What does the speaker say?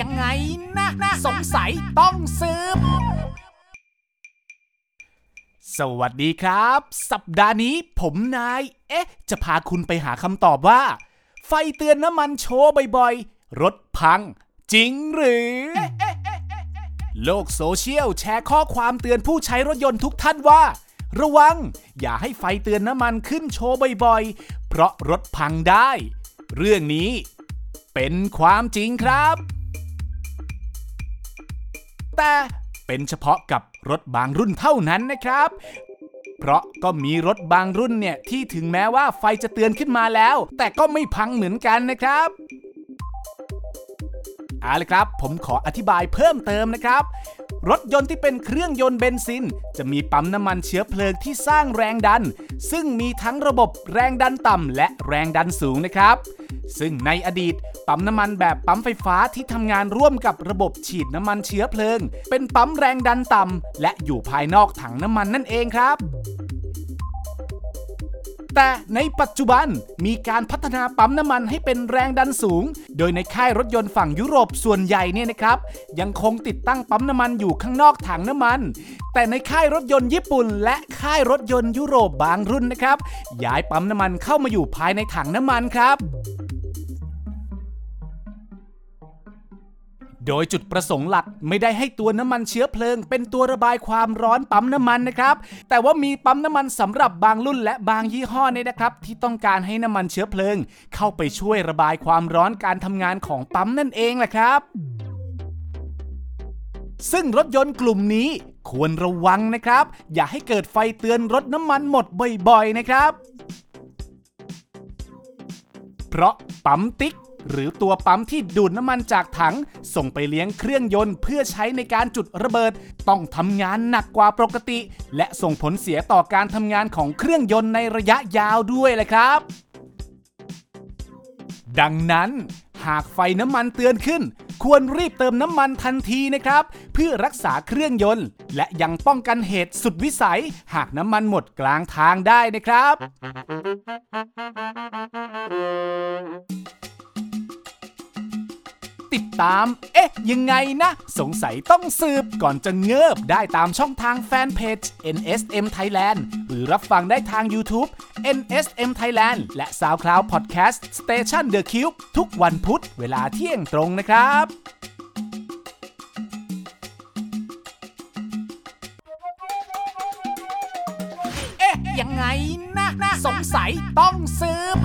ยังไงนะนะสงสัยต้องสืบสวัสดีครับ สัปดาห์นี้ผมนาย เอ๊ะ จะพาคุณไปหาคำตอบว่า ไฟเตือนน้ำมันโชว์บ่อยๆ รถพัง จริงหรือ โลกโซเชียลแชร์ข้อความเตือนผู้ใช้รถยนต์ทุกท่านว่า ระวัง อย่าให้ไฟเตือนน้ำมันขึ้นโชว์บ่อยๆ เพราะรถพังได้ เรื่องนี้ เป็นความจริงครับ แต่เป็นเฉพาะกับรถบางรุ่นเท่านั้นนะครับ เพราะก็มีรถบางรุ่นเนี่ยที่ถึงแม้ว่าไฟจะเตือนขึ้นมาแล้ว แต่ก็ไม่พังเหมือนกันนะครับเอาละครับ ผมขออธิบายเพิ่มเติมนะครับ รถยนต์ที่เป็นเครื่องยนต์เบนซิน จะมีปั๊มน้ำมันเชื้อเพลิงที่สร้างแรงดัน ซึ่งมีทั้งระบบแรงดันต่ำและแรงดันสูงนะครับ ซึ่งในอดีต ปั๊มน้ำมันแบบปั๊มไฟฟ้าที่ทำงานร่วมกับระบบฉีดน้ำมันเชื้อเพลิง เป็นปั๊มแรงดันต่ำและอยู่ภายนอกถังน้ำมันนั่นเองครับ แต่ในปัจจุบันมีการพัฒนาปั๊มน้ำมันให้เป็นแรงดันสูง โดยในค่ายรถยนต์ฝั่งยุโรปส่วนใหญ่เนี่ยนะครับ ยังคงติดตั้งปั๊มน้ำมันอยู่ข้างนอกถังน้ำมัน แต่ในค่ายรถยนต์ญี่ปุ่น และค่ายรถยนต์ยุโรปบางรุ่นนะครับย้ายปั๊มน้ำมันเข้ามาอยู่ภายในถังน้ำมันครับ โดยจุดประสงค์หลักไม่ได้ให้ตัวน้ำมันเชื้อเพลิง เป็นตัวระบายความร้อนปั๊มน้ำมันนะครับ แต่ว่ามีปั๊มน้ำมันสำหรับบางรุ่นและบางยี่ห้อเนี่ยนะครับ ที่ต้องการให้น้ำมันเชื้อเพลิง เข้าไปช่วยระบายความร้อนการทำงานของปั๊มนั่นเองแหละครับ ซึ่งรถยนต์กลุ่มนี้ควรระวังนะครับ อย่าให้เกิดไฟเตือนรถน้ำมันหมดบ่อยๆนะครับ เพราะปั๊มติ๊ก หรือตัวปั๊มที่ดูดน้ำมันจากถัง ส่งไปเลี้ยงเครื่องยนต์เพื่อใช้ในการจุดระเบิด ต้องทำงานหนักกว่าปกติ และส่งผลเสียต่อการทำงานของเครื่องยนต์ในระยะยาวด้วยแหละครับ ดังนั้นหากไฟน้ำมันเตือนขึ้น ควรรีบเติมน้ำมันทันทีนะครับ เพื่อรักษาเครื่องยนต์ และยังป้องกันเหตุสุดวิสัย หากน้ำมันหมดกลางทางได้นะครับ ติดตาม เอ๊ะ ยังไงนะ สงสัยต้องสืบก่อนจะเงิบได้ตามช่องทางแฟนเพจ NSM Thailand หรือรับฟังได้ทาง YouTube NSM Thailand และ SoundCloud Podcast Station The Cube ทุกวันพุธเวลาเที่ยงตรงนะครับเอ๊ะยังไงนะนะ สงสัยต้องสืบ